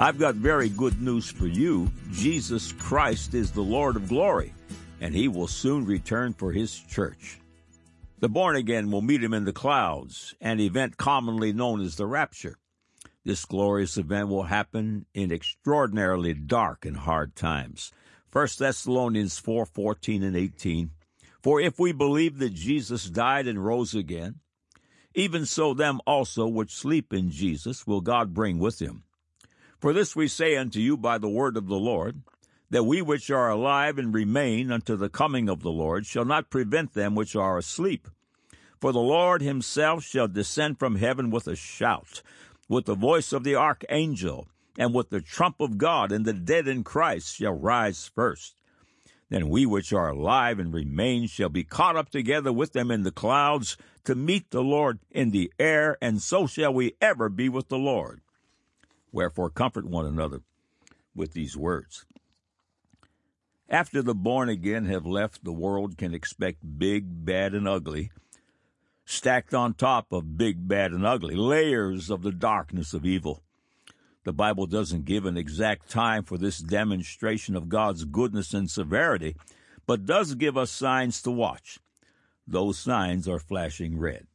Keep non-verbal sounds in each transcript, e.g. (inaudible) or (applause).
I've got very good news for you. Jesus Christ is the Lord of glory, and he will soon return for his church. The born again will meet him in the clouds, an event commonly known as the rapture. This glorious event will happen in extraordinarily dark and hard times. 1 Thessalonians 4 14 and 18. For if we believe that Jesus died and rose again, even so them also which sleep in Jesus will God bring with him. For this we say unto you by the word of the Lord, that we which are alive and remain unto the coming of the Lord shall not prevent them which are asleep. For the Lord himself shall descend from heaven with a shout, with the voice of the archangel, and with the trump of God, and the dead in Christ shall rise first. Then we which are alive and remain shall be caught up together with them in the clouds to meet the Lord in the air, and so shall we ever be with the Lord. Wherefore comfort one another with these words. After the born again have left, the world can expect big, bad, and ugly, stacked on top of big, bad, and ugly, layers of the darkness of evil. The Bible doesn't give an exact time for this demonstration of God's goodness and severity, but does give us signs to watch. Those signs are flashing red.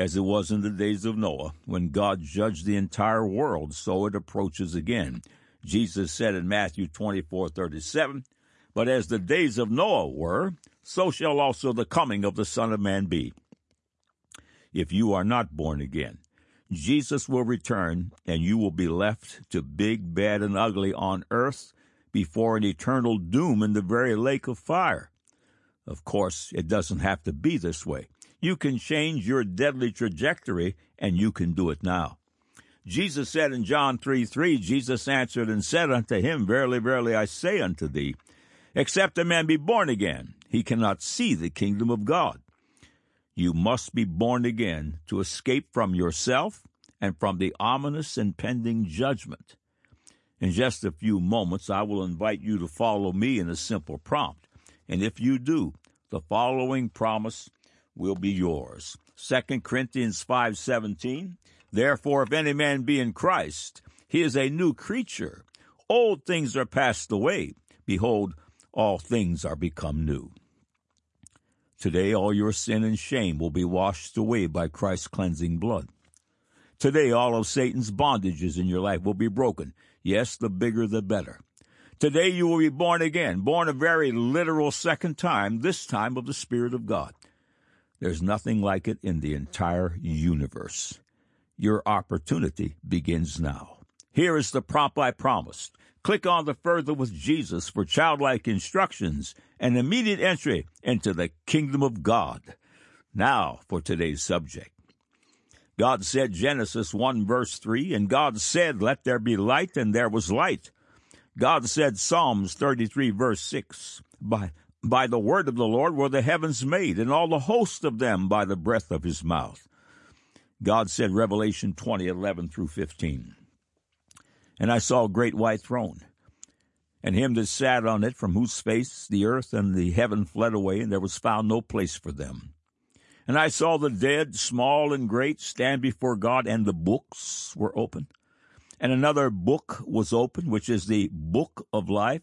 As it was in the days of Noah, when God judged the entire world, so it approaches again. Jesus said in Matthew 24 37, but as the days of Noah were, so shall also the coming of the Son of Man be. If you are not born again, Jesus will return and you will be left to big, bad, and ugly on earth before an eternal doom in the very lake of fire. Of course, it doesn't have to be this way. You can change your deadly trajectory, and you can do it now. Jesus said in John 3 3, Jesus answered and said unto him, Verily, verily, I say unto thee, Except a man be born again, he cannot see the kingdom of God. You must be born again to escape from yourself and from the ominous impending judgment. In just a few moments, I will invite you to follow me in a simple prompt. And if you do, the following promise will be yours. 2 Corinthians 5:17 Therefore if any man be in Christ he is a new creature old things are passed away behold all things are become new. Today, all your sin and shame will be washed away by Christ's cleansing blood. Today, all of Satan's bondages in your life will be broken. Yes, the bigger the better. Today, you will be born again, born a very literal second time, this time of the Spirit of God. There's nothing like it in the entire universe. Your opportunity begins now. Here is the prompt I promised. Click on the Further with Jesus for childlike instructions and immediate entry into the kingdom of God. Now for today's subject. God said, Genesis 1 verse 3, and God said, Let there be light, and there was light. God said, Psalms 33 verse 6, By, by the word of the Lord were the heavens made, and all the host of them by the breath of his mouth. God said, Revelation 20, 11 through 15. And I saw a great white throne, and him that sat on it, from whose face the earth and the heaven fled away, and there was found no place for them. And I saw the dead, small and great, stand before God, and the books were open. And another book was opened, which is the book of life.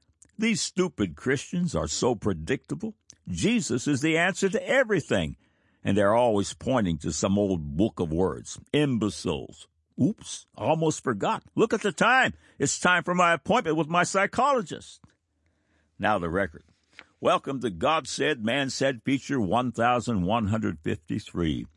These stupid Christians are so predictable. Jesus is the answer to everything and they're always pointing to some old book of words. Imbeciles. Oops, almost forgot. Look at the time. It's time for my appointment with my psychologist. Now the record. Welcome to God Said, Man Said feature 1153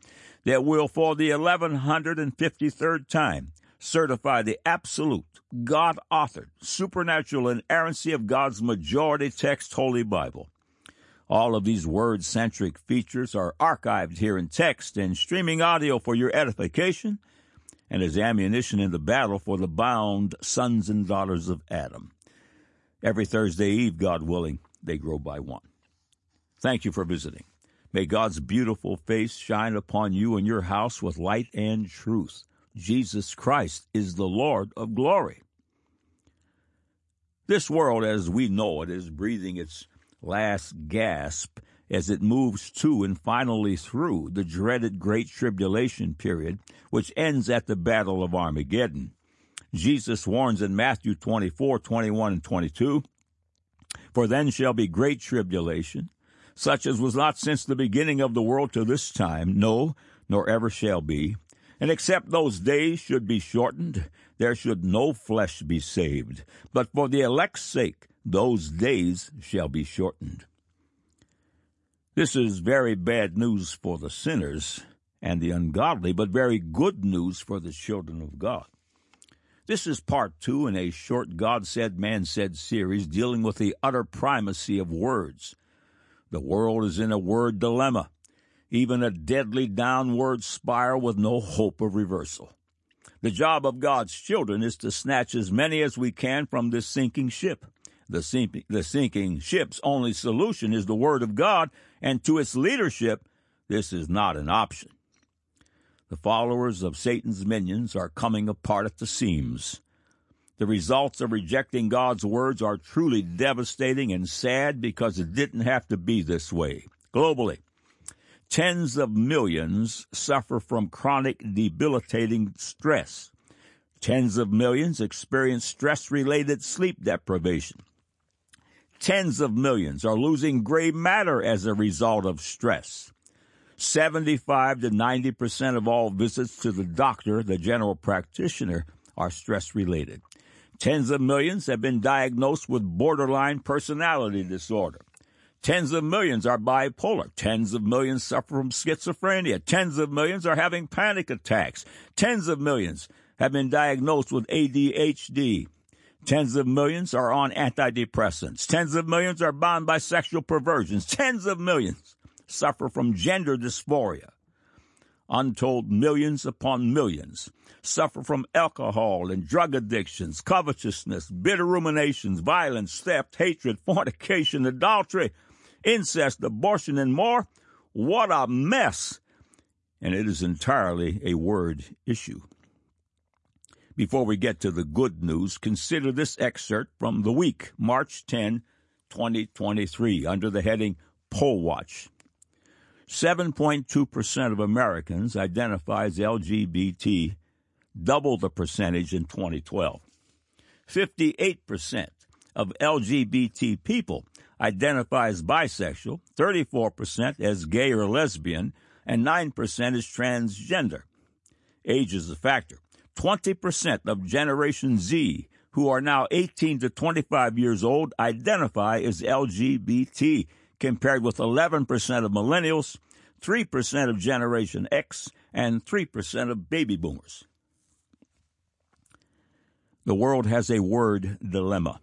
that will, for the 1153rd time, certify the absolute, God authored, supernatural inerrancy of God's majority text Holy Bible. All of these word centric features are archived here in text and streaming audio for your edification and as ammunition in the battle for the bound sons and daughters of Adam. Every Thursday Eve, God willing, they grow by one. Thank you for visiting. May God's beautiful face shine upon you and your house with light and truth. Jesus Christ is the Lord of glory. This world, as we know it, is breathing its last gasp as it moves to and finally through the dreaded Great Tribulation period, which ends at the Battle of Armageddon. Jesus warns in Matthew 24, 21, and 22, For then shall be great tribulation, such as was not since the beginning of the world to this time, no, nor ever shall be. And except those days should be shortened, there should no flesh be saved. But for the elect's sake, those days shall be shortened. This is very bad news for the sinners and the ungodly, but very good news for the children of God. This is part two in a short God Said, Man Said series dealing with the utter primacy of words. The world is in a word dilemma, even a deadly downward spiral with no hope of reversal. The job of God's children is to snatch as many as we can from this sinking ship. The, the sinking ship's only solution is the Word of God, and to its leadership, this is not an option. The followers of Satan's minions are coming apart at the seams. The results of rejecting God's words are truly devastating and sad because it didn't have to be this way. Globally, tens of millions suffer from chronic debilitating stress. Tens of millions experience stress related sleep deprivation. Tens of millions are losing gray matter as a result of stress. 75 to 90% of all visits to the doctor, the general practitioner, are stress related. Tens of millions have been diagnosed with borderline personality disorder. Tens of millions are bipolar. Tens of millions suffer from schizophrenia. Tens of millions are having panic attacks. Tens of millions have been diagnosed with ADHD. Tens of millions are on antidepressants. Tens of millions are bound by sexual perversions. Tens of millions suffer from gender dysphoria. Untold millions upon millions suffer from alcohol and drug addictions, covetousness, bitter ruminations, violence, theft, hatred, fornication, adultery, incest, abortion, and more. What a mess! And it is entirely a word issue. Before we get to the good news, consider this excerpt from the week, March 10, 2023, under the heading Poll Watch. 7.2% of Americans identify as LGBT, double the percentage in 2012. 58% of LGBT people identify as bisexual, 34% as gay or lesbian, and 9% as transgender. Age is a factor. 20% of Generation Z, who are now 18 to 25 years old, identify as LGBT, compared with 11% of millennials, 3% of Generation X, and 3% of baby boomers. The world has a word dilemma.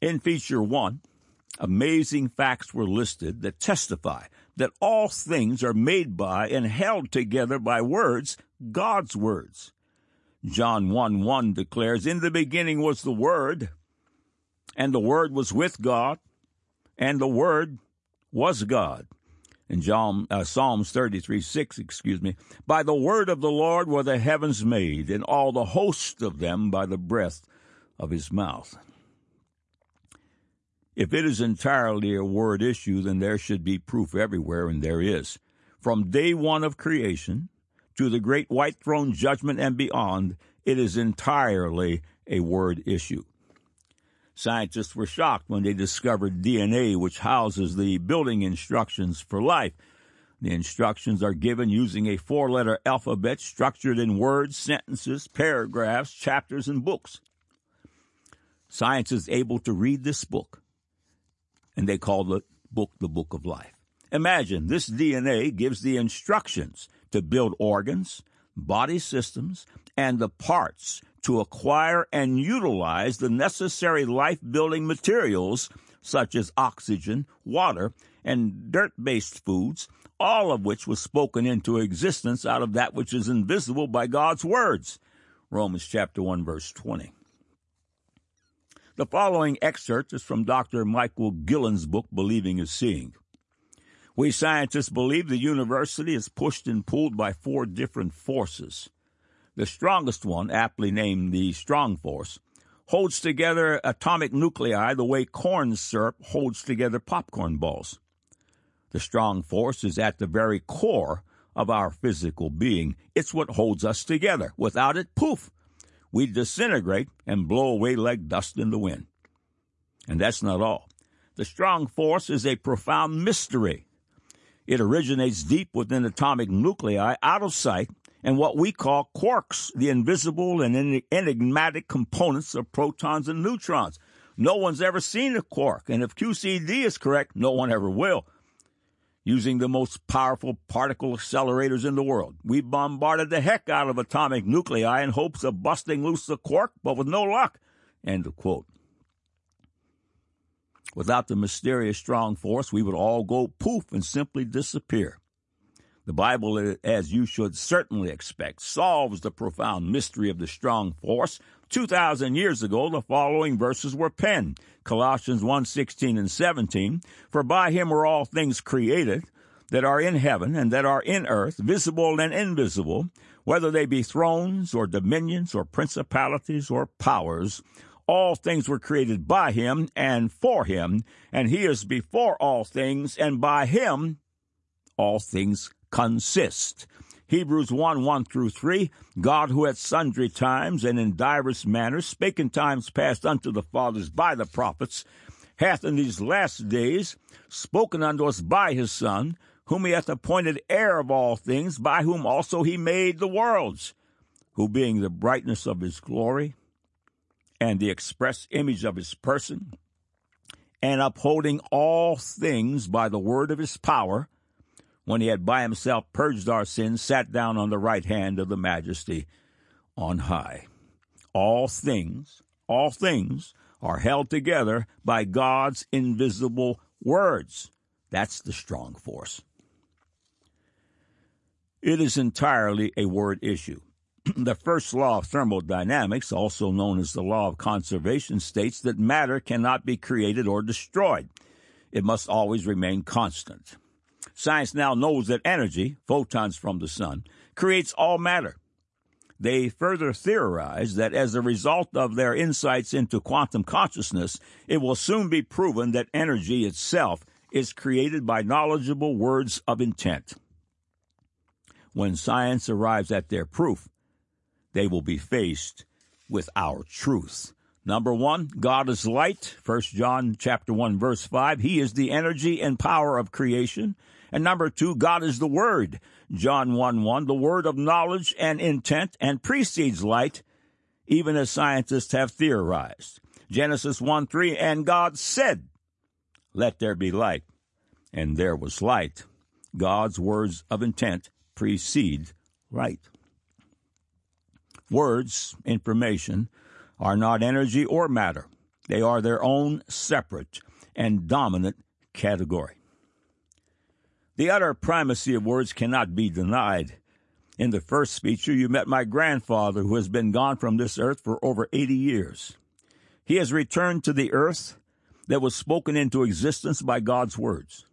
In feature one, amazing facts were listed that testify that all things are made by and held together by words, God's words. John 1 1 declares, In the beginning was the Word, and the Word was with God, and the Word was God. In John, uh, Psalms 33 6, excuse me, by the word of the Lord were the heavens made, and all the host of them by the breath of his mouth. If it is entirely a word issue, then there should be proof everywhere, and there is. From day one of creation to the great white throne judgment and beyond, it is entirely a word issue. Scientists were shocked when they discovered DNA, which houses the building instructions for life. The instructions are given using a four letter alphabet structured in words, sentences, paragraphs, chapters, and books. Science is able to read this book and they call the book the Book of Life. Imagine this DNA gives the instructions to build organs, body systems, and the parts to acquire and utilize the necessary life building materials such as oxygen, water, and dirt based foods, all of which was spoken into existence out of that which is invisible by God's words. Romans chapter 1 verse 20. The following excerpt is from Dr. Michael Guillen's book, Believing is Seeing. We scientists believe the university is pushed and pulled by four different forces. The strongest one, aptly named the strong force, holds together atomic nuclei the way corn syrup holds together popcorn balls. The strong force is at the very core of our physical being. It's what holds us together. Without it, poof, we disintegrate and blow away like dust in the wind. And that's not all. The strong force is a profound mystery. It originates deep within atomic nuclei, out of sight, and what we call quarks, the invisible and enigmatic components of protons and neutrons. No one's ever seen a quark, and if QCD is correct, no one ever will using the most powerful particle accelerators in the world. We bombarded the heck out of atomic nuclei in hopes of busting loose the quark, but with no luck. End of quote. Without the mysterious strong force, we would all go poof and simply disappear. The Bible, as you should certainly expect, solves the profound mystery of the strong force 2,000 years ago, the following verses were penned. Colossians 1 16 and 17. For by him were all things created that are in heaven and that are in earth, visible and invisible, whether they be thrones or dominions or principalities or powers. All things were created by him and for him, and he is before all things, and by him all things consist. Hebrews 1 1 through 3, God who at sundry times and in divers manners spake in times past unto the fathers by the prophets, hath in these last days spoken unto us by his Son, whom he hath appointed heir of all things, by whom also he made the worlds, who being the brightness of his glory and the express image of his person, and upholding all things by the word of his power, when he had by himself purged our sins, sat down on the right hand of the majesty on high. All things, all things are held together by God's invisible words. That's the strong force. It is entirely a word issue. (clears throat) the first law of thermodynamics, also known as the law of conservation, states that matter cannot be created or destroyed. It must always remain constant. Science now knows that energy, photons from the sun, creates all matter. They further theorize that as a result of their insights into quantum consciousness, it will soon be proven that energy itself is created by knowledgeable words of intent. When science arrives at their proof, they will be faced with our truth. Number one, God is light. First John chapter one verse five. He is the energy and power of creation. And number two, God is the Word. John 1 1, the Word of knowledge and intent and precedes light, even as scientists have theorized. Genesis 1 3, and God said, Let there be light. And there was light. God's words of intent precede light. Words, information, are not energy or matter. They are their own separate and dominant category. The utter primacy of words cannot be denied. In the first speech, you met my grandfather, who has been gone from this earth for over 80 years. He has returned to the earth that was spoken into existence by God's words.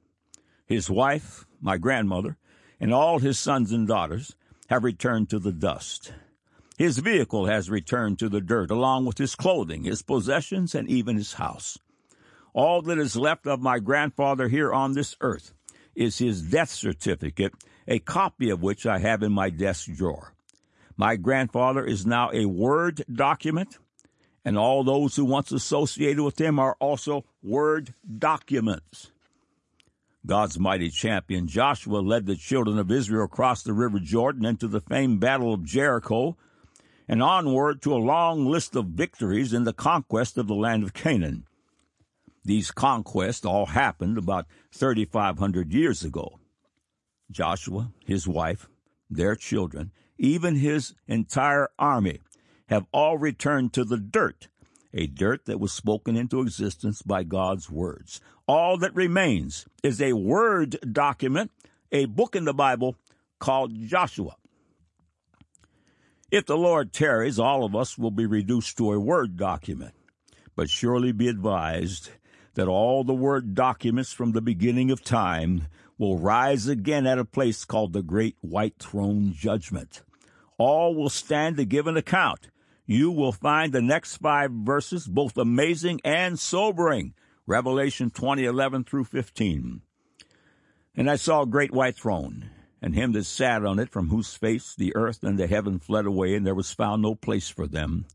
His wife, my grandmother, and all his sons and daughters have returned to the dust. His vehicle has returned to the dirt, along with his clothing, his possessions, and even his house. All that is left of my grandfather here on this earth is his death certificate, a copy of which I have in my desk drawer. My grandfather is now a Word document, and all those who once associated with him are also Word documents. God's mighty champion Joshua led the children of Israel across the river Jordan into the famed Battle of Jericho and onward to a long list of victories in the conquest of the land of Canaan. These conquests all happened about 3,500 years ago. Joshua, his wife, their children, even his entire army have all returned to the dirt, a dirt that was spoken into existence by God's words. All that remains is a word document, a book in the Bible called Joshua. If the Lord tarries, all of us will be reduced to a word document. But surely be advised that all the word documents from the beginning of time will rise again at a place called the Great White Throne Judgment. All will stand to give an account. You will find the next five verses both amazing and sobering. Revelation 20, 11 through 15. And I saw a great white throne, and him that sat on it, from whose face the earth and the heaven fled away, and there was found no place for them.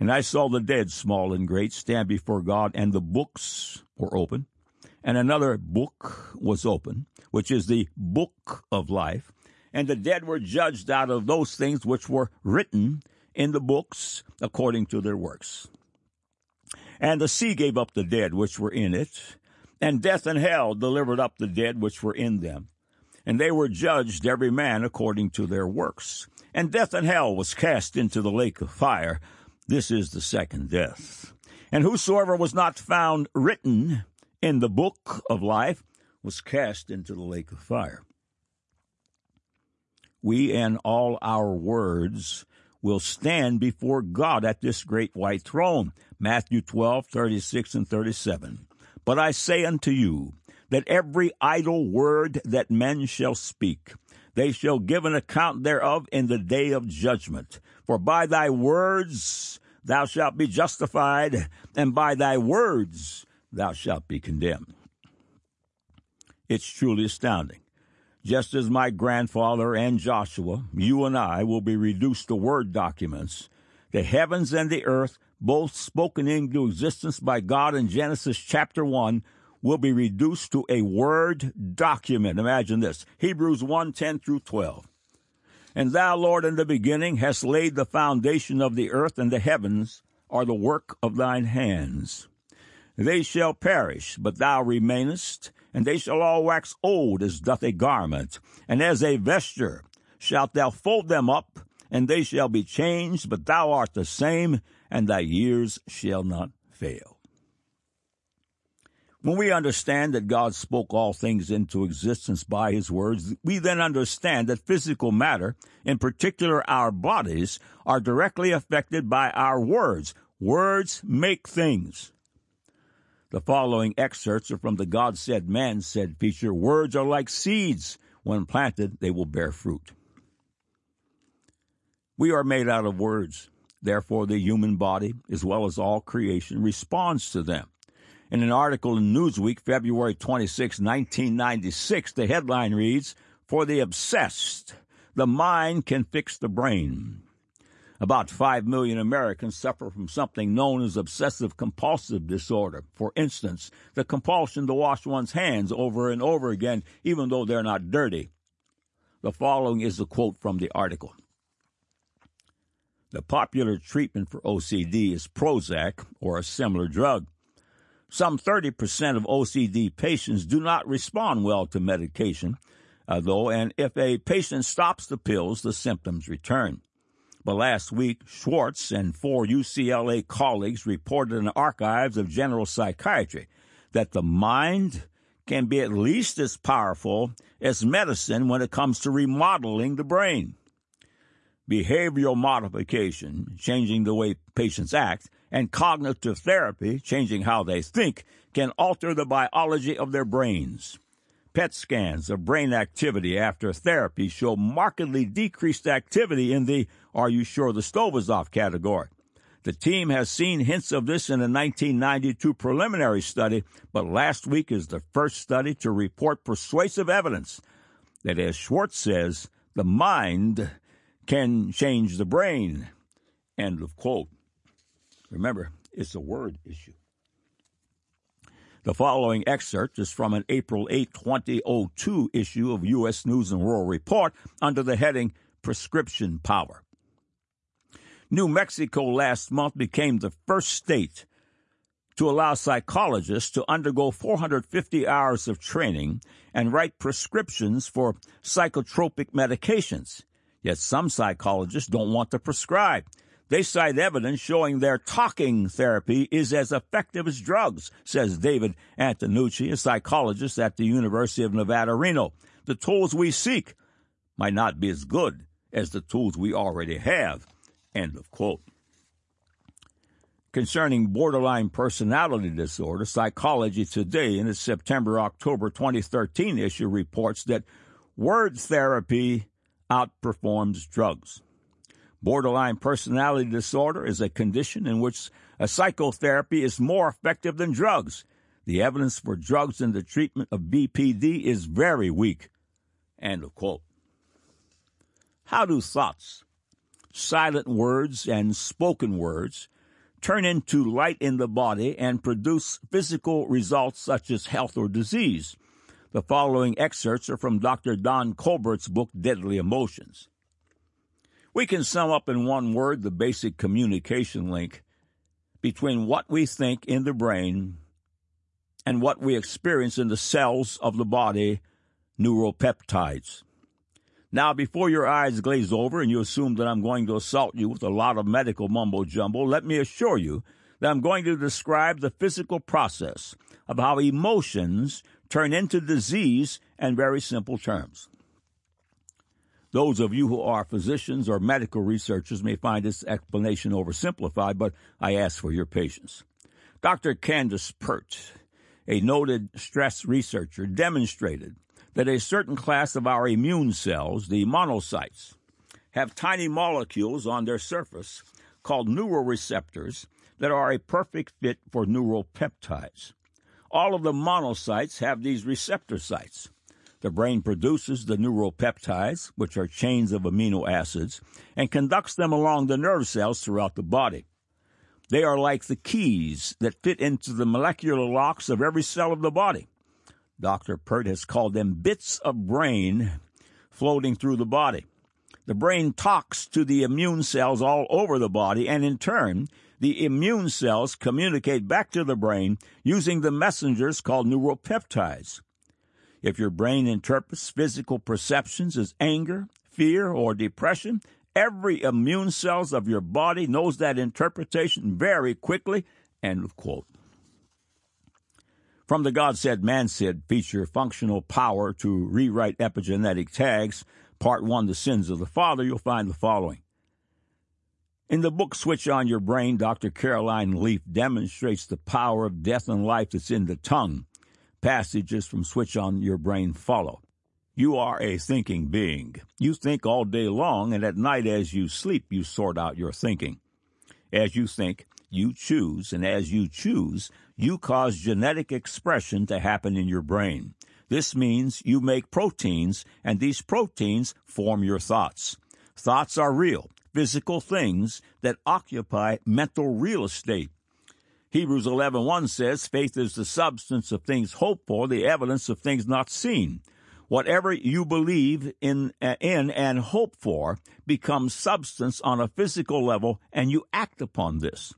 And I saw the dead, small and great, stand before God, and the books were open. And another book was open, which is the book of life. And the dead were judged out of those things which were written in the books according to their works. And the sea gave up the dead which were in it, and death and hell delivered up the dead which were in them. And they were judged every man according to their works. And death and hell was cast into the lake of fire. This is the second death. And whosoever was not found written in the book of life was cast into the lake of fire. We and all our words will stand before God at this great white throne. Matthew 12, 36 and 37. But I say unto you that every idle word that men shall speak, they shall give an account thereof in the day of judgment. For by thy words thou shalt be justified, and by thy words thou shalt be condemned. It's truly astounding. Just as my grandfather and Joshua, you and I will be reduced to word documents, the heavens and the earth, both spoken into existence by God in Genesis chapter 1, will be reduced to a word document. Imagine this Hebrews 1 10 through 12. And thou, Lord, in the beginning hast laid the foundation of the earth, and the heavens are the work of thine hands. They shall perish, but thou remainest, and they shall all wax old as doth a garment, and as a vesture shalt thou fold them up, and they shall be changed, but thou art the same, and thy years shall not fail. When we understand that God spoke all things into existence by his words, we then understand that physical matter, in particular our bodies, are directly affected by our words. Words make things. The following excerpts are from the God said, man said feature. Words are like seeds. When planted, they will bear fruit. We are made out of words. Therefore, the human body, as well as all creation, responds to them. In an article in Newsweek, February 26, 1996, the headline reads, For the obsessed, the mind can fix the brain. About 5 million Americans suffer from something known as obsessive compulsive disorder. For instance, the compulsion to wash one's hands over and over again, even though they're not dirty. The following is a quote from the article. The popular treatment for OCD is Prozac or a similar drug. Some 30% of OCD patients do not respond well to medication, uh, though, and if a patient stops the pills, the symptoms return. But last week, Schwartz and four UCLA colleagues reported in the archives of general psychiatry that the mind can be at least as powerful as medicine when it comes to remodeling the brain. Behavioral modification, changing the way patients act, and cognitive therapy, changing how they think, can alter the biology of their brains. PET scans of brain activity after therapy show markedly decreased activity in the Are You Sure the Stove is Off category. The team has seen hints of this in a 1992 preliminary study, but last week is the first study to report persuasive evidence that, as Schwartz says, the mind can change the brain. End of quote. Remember, it's a word issue. The following excerpt is from an April 8, 2002 issue of U.S. News and World Report under the heading Prescription Power. New Mexico last month became the first state to allow psychologists to undergo 450 hours of training and write prescriptions for psychotropic medications. Yet some psychologists don't want to prescribe. They cite evidence showing their talking therapy is as effective as drugs, says David Antonuccio, a psychologist at the University of Nevada, Reno. The tools we seek might not be as good as the tools we already have. End of quote. concerning borderline personality disorder, Psychology Today, in its September October 2013 issue, reports that word therapy outperforms drugs. Borderline personality disorder is a condition in which a psychotherapy is more effective than drugs. The evidence for drugs in the treatment of BPD is very weak. End of quote. How do thoughts, silent words, and spoken words turn into light in the body and produce physical results such as health or disease? The following excerpts are from Dr. Don Colbert's book, Deadly Emotions. We can sum up in one word the basic communication link between what we think in the brain and what we experience in the cells of the body, neuropeptides. Now, before your eyes glaze over and you assume that I'm going to assault you with a lot of medical mumbo jumbo, let me assure you that I'm going to describe the physical process of how emotions turn into disease in very simple terms. Those of you who are physicians or medical researchers may find this explanation oversimplified, but I ask for your patience. Dr. Candace Pert, a noted stress researcher, demonstrated that a certain class of our immune cells, the monocytes, have tiny molecules on their surface called neuroreceptors that are a perfect fit for neuropeptides. All of the monocytes have these receptor sites. The brain produces the neuropeptides, which are chains of amino acids, and conducts them along the nerve cells throughout the body. They are like the keys that fit into the molecular locks of every cell of the body. Dr. Pert has called them bits of brain floating through the body. The brain talks to the immune cells all over the body, and in turn, the immune cells communicate back to the brain using the messengers called neuropeptides. If your brain interprets physical perceptions as anger, fear, or depression, every immune cells of your body knows that interpretation very quickly. End of quote. From the God Said, Man Said feature Functional Power to Rewrite Epigenetic Tags, Part 1 The Sins of the Father, you'll find the following. In the book Switch on Your Brain, Dr. Caroline Leaf demonstrates the power of death and life that's in the tongue. Passages from Switch on Your Brain follow. You are a thinking being. You think all day long, and at night as you sleep, you sort out your thinking. As you think, you choose, and as you choose, you cause genetic expression to happen in your brain. This means you make proteins, and these proteins form your thoughts. Thoughts are real, physical things that occupy mental real estate. Hebrews 11:1 says, "Faith is the substance of things hoped for, the evidence of things not seen." Whatever you believe in, uh, in and hope for becomes substance on a physical level, and you act upon this.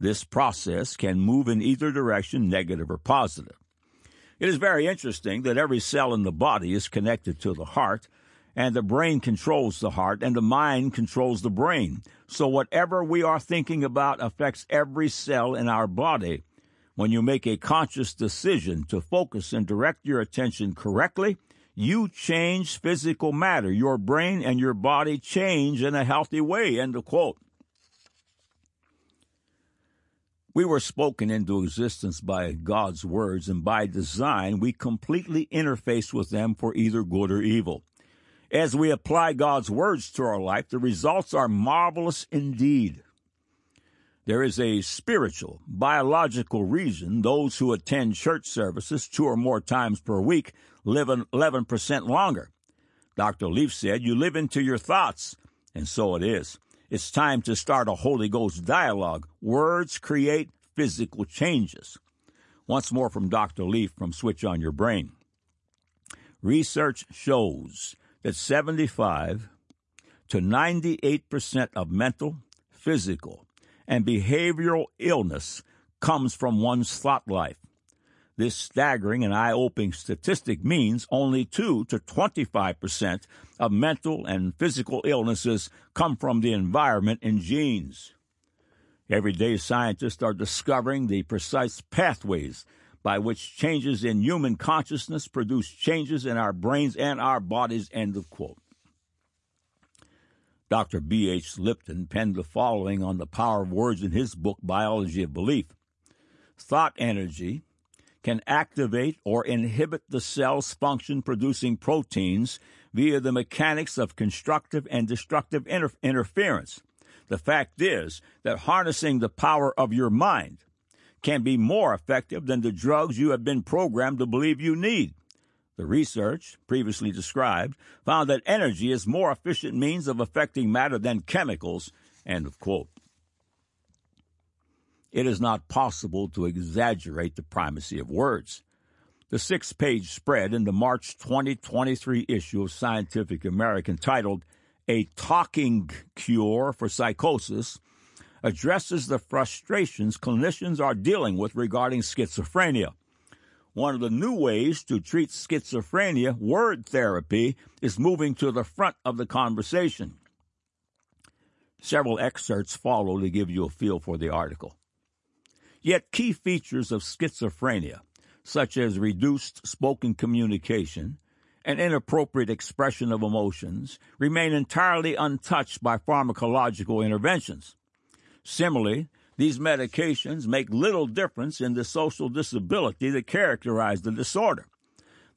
This process can move in either direction, negative or positive. It is very interesting that every cell in the body is connected to the heart, and the brain controls the heart, and the mind controls the brain. So whatever we are thinking about affects every cell in our body. When you make a conscious decision to focus and direct your attention correctly, you change physical matter. Your brain and your body change in a healthy way. End of quote. We were spoken into existence by God's words, and by design, we completely interface with them for either good or evil. As we apply God's words to our life, the results are marvelous indeed. There is a spiritual, biological reason those who attend church services two or more times per week live 11% longer. Dr. Leaf said, You live into your thoughts, and so it is. It's time to start a Holy Ghost dialogue. Words create physical changes. Once more from Dr. Leaf from Switch on Your Brain. Research shows that 75 to 98% of mental, physical, and behavioral illness comes from one's thought life. This staggering and eye opening statistic means only 2 to 25% of mental and physical illnesses come from the environment and genes. Every day, scientists are discovering the precise pathways by which changes in human consciousness produce changes in our brains and our bodies. End of quote. Dr. B. H. Lipton penned the following on the power of words in his book, Biology of Belief. Thought energy can activate or inhibit the cell's function producing proteins via the mechanics of constructive and destructive inter- interference. The fact is that harnessing the power of your mind can be more effective than the drugs you have been programmed to believe you need. The research, previously described, found that energy is more efficient means of affecting matter than chemicals. End of quote. It is not possible to exaggerate the primacy of words. The six page spread in the March 2023 issue of Scientific American titled A Talking Cure for Psychosis addresses the frustrations clinicians are dealing with regarding schizophrenia. One of the new ways to treat schizophrenia, word therapy, is moving to the front of the conversation. Several excerpts follow to give you a feel for the article. Yet key features of schizophrenia, such as reduced spoken communication and inappropriate expression of emotions, remain entirely untouched by pharmacological interventions. Similarly, these medications make little difference in the social disability that characterize the disorder.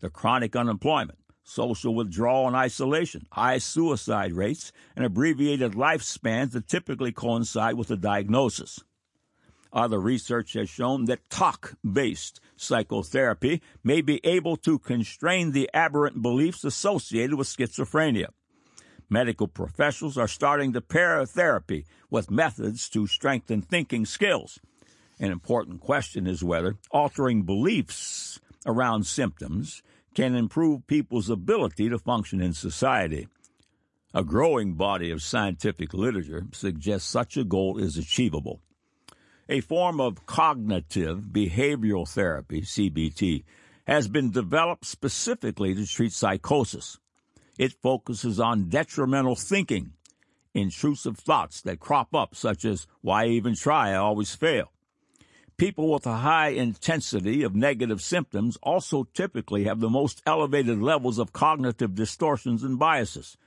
The chronic unemployment, social withdrawal and isolation, high suicide rates, and abbreviated lifespans that typically coincide with the diagnosis. Other research has shown that talk based psychotherapy may be able to constrain the aberrant beliefs associated with schizophrenia. Medical professionals are starting to pair therapy with methods to strengthen thinking skills. An important question is whether altering beliefs around symptoms can improve people's ability to function in society. A growing body of scientific literature suggests such a goal is achievable. A form of cognitive behavioral therapy, CBT, has been developed specifically to treat psychosis. It focuses on detrimental thinking, intrusive thoughts that crop up, such as, why even try? I always fail. People with a high intensity of negative symptoms also typically have the most elevated levels of cognitive distortions and biases.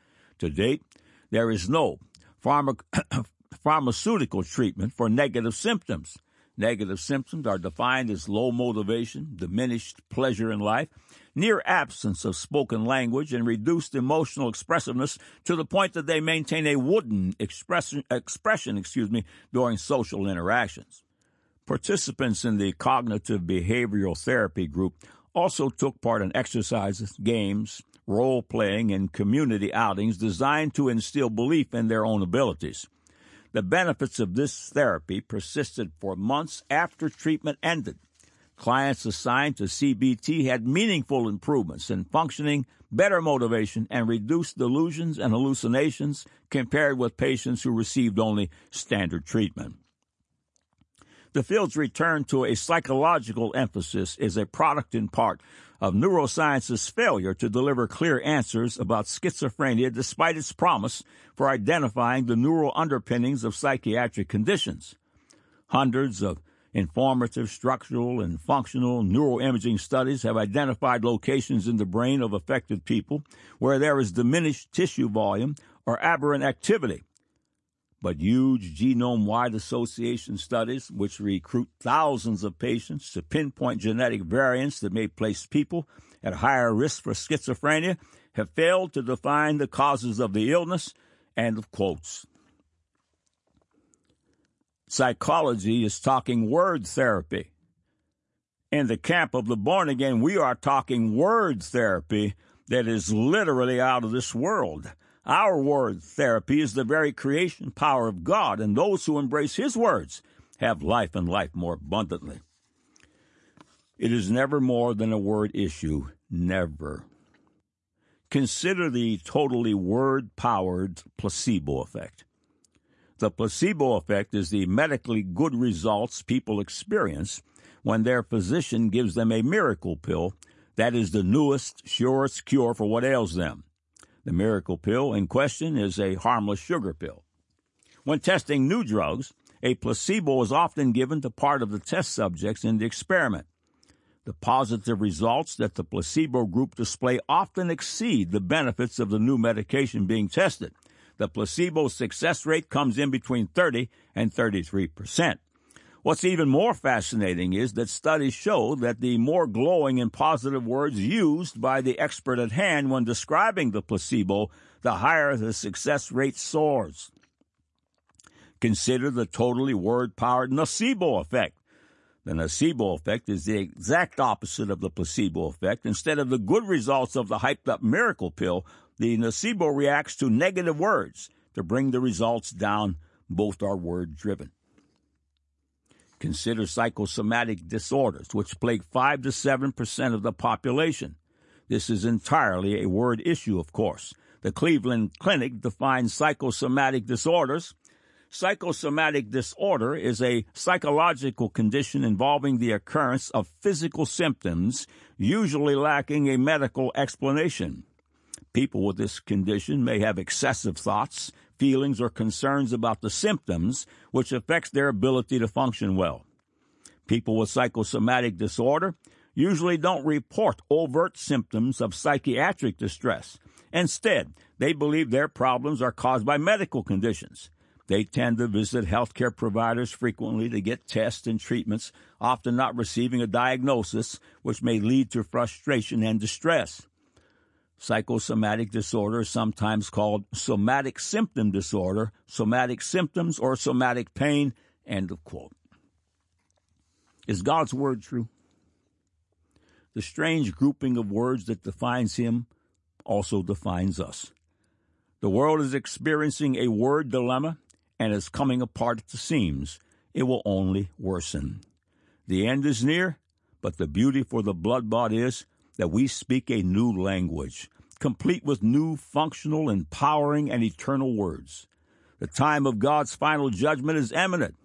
To date, there is no pharma- (coughs) pharmaceutical treatment for negative symptoms. Negative symptoms are defined as low motivation, diminished pleasure in life, near absence of spoken language, and reduced emotional expressiveness to the point that they maintain a wooden expression, excuse me, during social interactions. Participants in the cognitive behavioral therapy group also took part in exercises, games, role playing, and community outings designed to instill belief in their own abilities. The benefits of this therapy persisted for months after treatment ended. Clients assigned to CBT had meaningful improvements in functioning, better motivation, and reduced delusions and hallucinations compared with patients who received only standard treatment. The field's return to a psychological emphasis is a product in part of neuroscience's failure to deliver clear answers about schizophrenia despite its promise for identifying the neural underpinnings of psychiatric conditions. Hundreds of Informative structural and functional neuroimaging studies have identified locations in the brain of affected people where there is diminished tissue volume or aberrant activity. But huge genome wide association studies, which recruit thousands of patients to pinpoint genetic variants that may place people at higher risk for schizophrenia, have failed to define the causes of the illness. End of quotes. Psychology is talking word therapy. In the camp of the born again, we are talking word therapy that is literally out of this world. Our word therapy is the very creation power of God, and those who embrace His words have life and life more abundantly. It is never more than a word issue, never. Consider the totally word powered placebo effect. The placebo effect is the medically good results people experience when their physician gives them a miracle pill that is the newest, surest cure for what ails them. The miracle pill in question is a harmless sugar pill. When testing new drugs, a placebo is often given to part of the test subjects in the experiment. The positive results that the placebo group display often exceed the benefits of the new medication being tested. the placebo success rate comes in between 30 and 33 percent. What's even more fascinating is that studies show that the more glowing and positive words used by the expert at hand when describing the placebo, the higher the success rate soars. Consider the totally word powered nocebo effect. The nocebo effect is the exact opposite of the placebo effect. Instead of the good results of the hyped up miracle pill, the nocebo reacts to negative words to bring the results down. Both are word driven. Consider psychosomatic disorders, which plague 5 to 7% of the population. This is entirely a word issue, of course. The Cleveland Clinic defines psychosomatic disorders. Psychosomatic disorder is a psychological condition involving the occurrence of physical symptoms, usually lacking a medical explanation. People with this condition may have excessive thoughts, feelings, or concerns about the symptoms, which affects their ability to function well. People with psychosomatic disorder usually don't report overt symptoms of psychiatric distress. Instead, they believe their problems are caused by medical conditions. They tend to visit healthcare providers frequently to get tests and treatments, often not receiving a diagnosis, which may lead to frustration and distress. Psychosomatic disorder sometimes called somatic symptom disorder, somatic symptoms, or somatic pain. End of quote. Is God's word true? The strange grouping of words that defines him also defines us. The world is experiencing a word dilemma and is coming apart at the seams. It will only worsen. The end is near, but the beauty for the blood bought is that we speak a new language, complete with new, functional, empowering, and eternal words. The time of God's final judgment is imminent.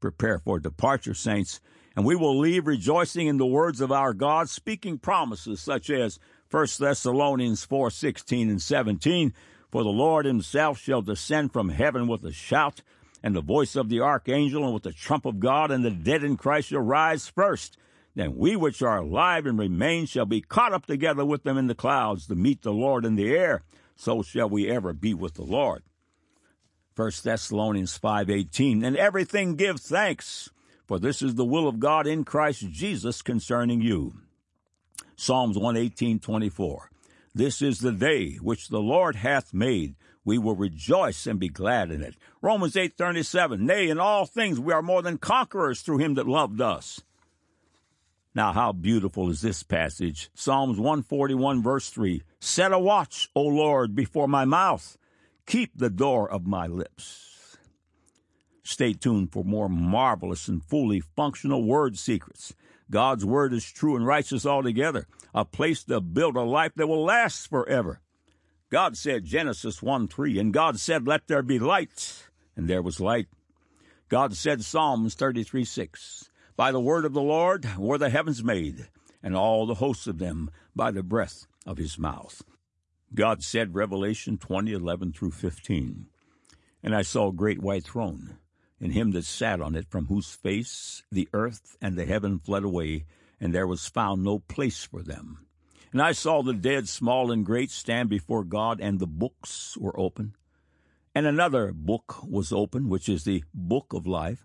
Prepare for departure, saints, and we will leave rejoicing in the words of our God, speaking promises such as 1 Thessalonians 4 16 and 17. For the Lord himself shall descend from heaven with a shout, and the voice of the archangel, and with the trump of God, and the dead in Christ shall rise first. Then we which are alive and remain shall be caught up together with them in the clouds to meet the Lord in the air. So shall we ever be with the Lord. 1 Thessalonians 5:18 And everything give thanks, for this is the will of God in Christ Jesus concerning you. Psalms 118:24 This is the day which the Lord hath made. We will rejoice and be glad in it. Romans 8:37 Nay, in all things we are more than conquerors through him that loved us. Now, how beautiful is this passage? Psalms 141, verse 3 Set a watch, O Lord, before my mouth, keep the door of my lips. Stay tuned for more marvelous and fully functional word secrets. God's word is true and righteous altogether, a place to build a life that will last forever. God said, Genesis 1 3, and God said, Let there be light, and there was light. God said, Psalms 33 6, by the word of the Lord were the heavens made, and all the hosts of them by the breath of his mouth. God said, Revelation 20, 11 through 15, And I saw a great white throne, and him that sat on it, from whose face the earth and the heaven fled away, and there was found no place for them. And I saw the dead, small and great, stand before God, and the books were open. And another book was open, which is the book of life.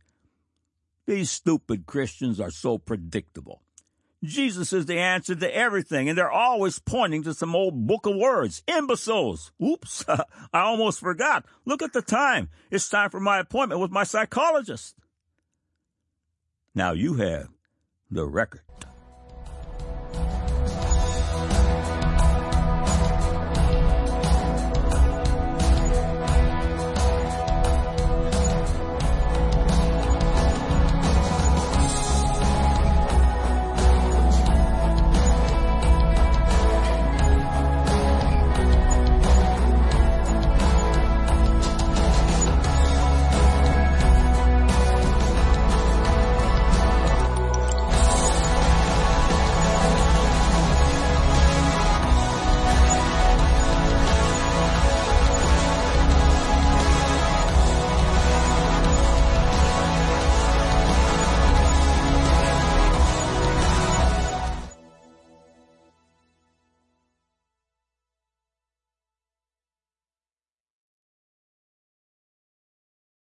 these stupid Christians are so predictable. Jesus is the answer to everything, and they're always pointing to some old book of words. Imbeciles. Oops, (laughs) I almost forgot. Look at the time. It's time for my appointment with my psychologist. Now you have the record.